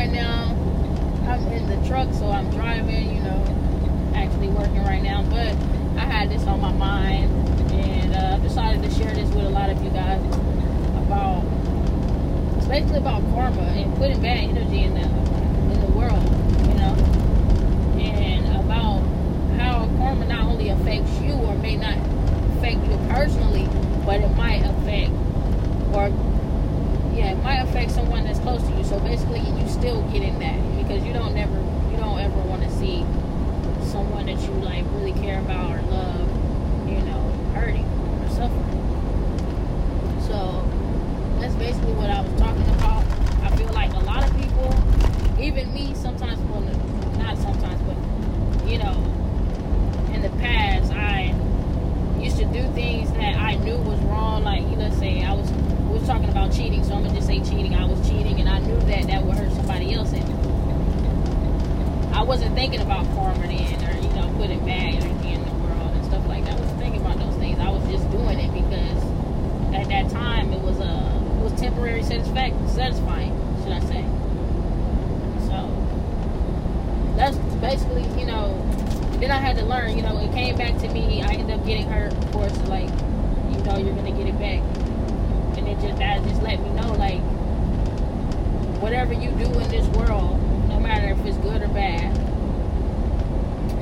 right now. I'm in the truck, so I'm driving. You know, actually working right now. But I had this on my mind, and uh, decided to share this with a lot of you guys about. It's basically about karma and putting bad energy in the in the world. You know, and about how karma not only affects you or may not affect you personally, but it might affect or yeah, it might affect someone that's close to you. So basically, you still get in that because you don't never, you don't ever want to see someone that you like really care about or love, you know, hurting or suffering. So that's basically what I was talking about. I feel like a lot of people, even me, sometimes, well, not sometimes, but you know, in the past, I used to do things that I knew was wrong. Like, let's say I was we was cheating, so I'm gonna just say cheating. I was cheating, and I knew that that would hurt somebody else, and I wasn't thinking about karma then, or you know, putting bad energy in the world and stuff like that. I wasn't thinking about those things. I was just doing it because at that time it was a uh, it was temporary satisfaction, satisfying, should I say? So that's basically, you know. Then I had to learn, you know, it came back to me. I ended up getting hurt, of course, like, you know, you're gonna get it back and it just that just let me know like whatever you do in this world, no matter if it's good or bad,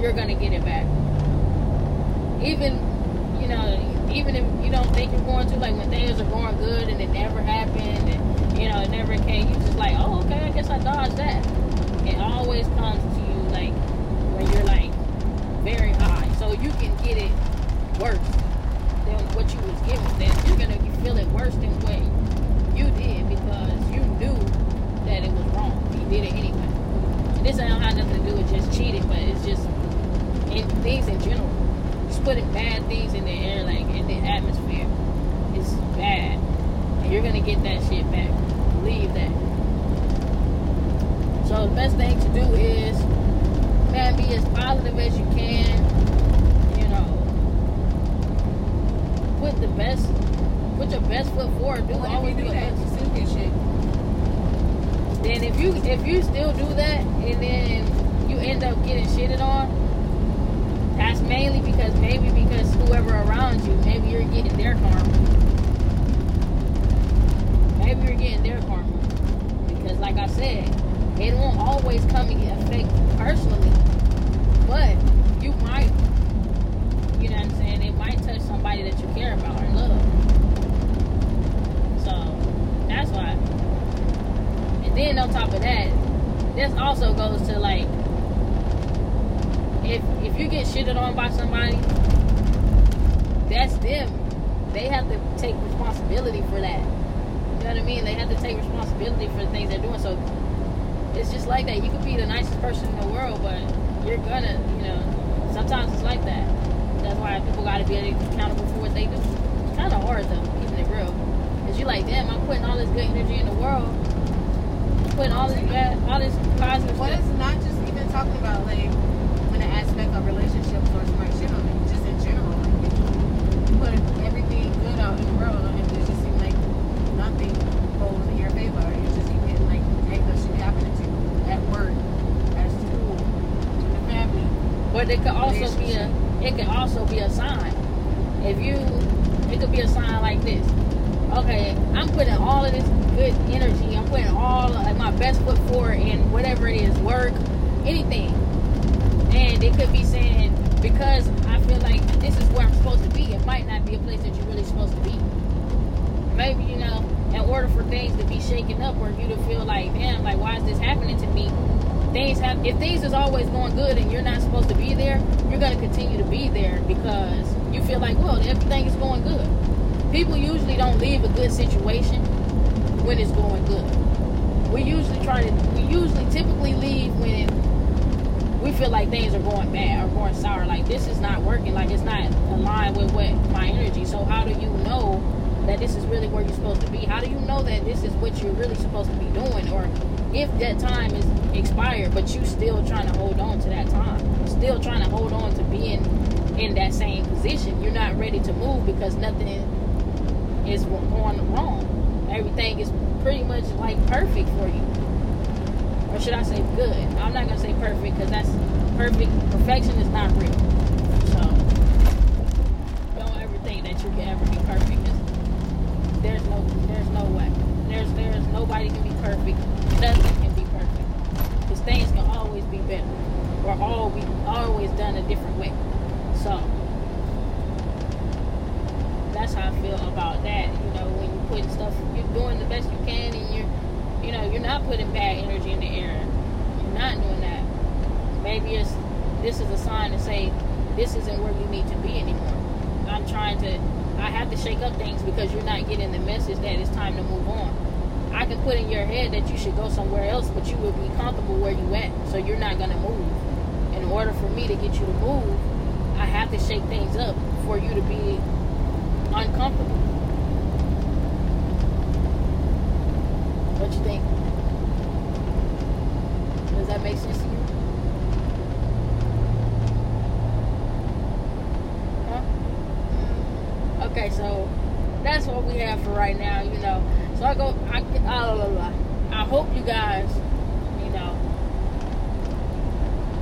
you're gonna get it back. Even you know, even if you don't think you're going to, like when things are going good and it never happened and you know it never came, you just like, oh okay, I guess I dodged that. It always comes to you like when you're like very high, so you can get it worse than what you was given. Then you're gonna feel it worse than what you did because you knew that it was wrong. You did it anyway. And this don't have nothing to do with just cheating, but it's just in things in general. Just putting bad things in the air, like in the atmosphere, is bad. And you're gonna get that shit back. Believe that. So the best thing to do is, man, be as positive as you can. You know, put the best put your best foot forward. Do Well, always do that, best. you still get shit. Then if you if you still do that and then you end up getting shitted on, that's mainly because maybe because whoever around you, maybe you're getting their karma. Maybe you're getting their karma. Because like I said, it won't always come and affect personally. But you might you know what I'm saying, it might touch somebody that you care about or love. So that's why. And then on top of that, this also goes to like if if you get shitted on by somebody, that's them. They have to take responsibility for that. You know what I mean? They have to take responsibility for the things they're doing. So it's just like that. You could be the nicest person in the world, but you're gonna, you know, sometimes it's like that. That's why people gotta be accountable for what they do. It's kind of hard though, keeping it real. Cause you're like, damn, I'm putting all this good energy in the world, putting all this bad, all this positive What stuff. it's not just even talking about like when the aspect of relationships or somebody shit on you, just in general. Like, you put everything good out in the world and it just seems like nothing goes in your favor. You just keep getting like negative shit happening to you at work, at school, in the family. But it could also be a it could also be a sign. If you it could be a sign like this. Okay, I'm putting all of this good energy, I'm putting all of my best foot forward in whatever it is, work, anything. And it could be saying because I feel like this is where I'm supposed to be, it might not be a place that you're really supposed to be. Maybe, you know, in order for things to be shaken up or you to feel like, damn, like why is this happening to me? Things have if things is always going good and you're not supposed to be there you're going to continue to be there because you feel like well everything is going good. People usually don't leave a good situation when it's going good. We usually try to we usually typically leave when we feel like things are going bad or going sour. Like this is not working. Like it's not aligned with what my energy. So how do you know that this is really where you're supposed to be? How do you know that this is what you're really supposed to be doing? Or if that time is expired, but you still trying to hold on to that time, still trying to hold on to being in that same position. You're not ready to move because nothing is going wrong. Everything is pretty much like perfect for you. or should I say good? I'm not gonna say perfect because that's perfect. Perfection is not real. So don't ever think that you can ever be perfect. There's no, there's no way. There's, there's nobody can be perfect. Nothing can be perfect. Because things can always be better, or all be always done a different way. So that's how I feel about that. You know, when you putting stuff, you're doing the best you can, and you're, you know, you're not putting bad energy in the air. You're not doing that. Maybe it's this is a sign to say this isn't where you need to be anymore. I'm trying to. I have to shake up things because you're not getting the message that it's time to move on. I can put in your head that you should go somewhere else, but you will be comfortable where you at, so you're not gonna move. In order for me to get you to move, I have to shake things up for you to be uncomfortable. What you think? Does that make sense to you? Okay, so that's what we have for right now, you know. So I go, I, I, I hope you guys, you know,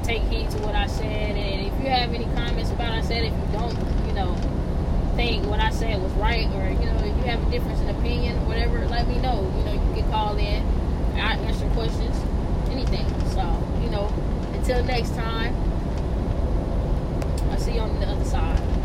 take heed to what I said. And if you have any comments about what I said, if you don't, you know, think what I said was right, or you know, if you have a difference in opinion, whatever, let me know. You know, you can call in. I answer questions, anything. So, you know, until next time, I'll see you on the other side.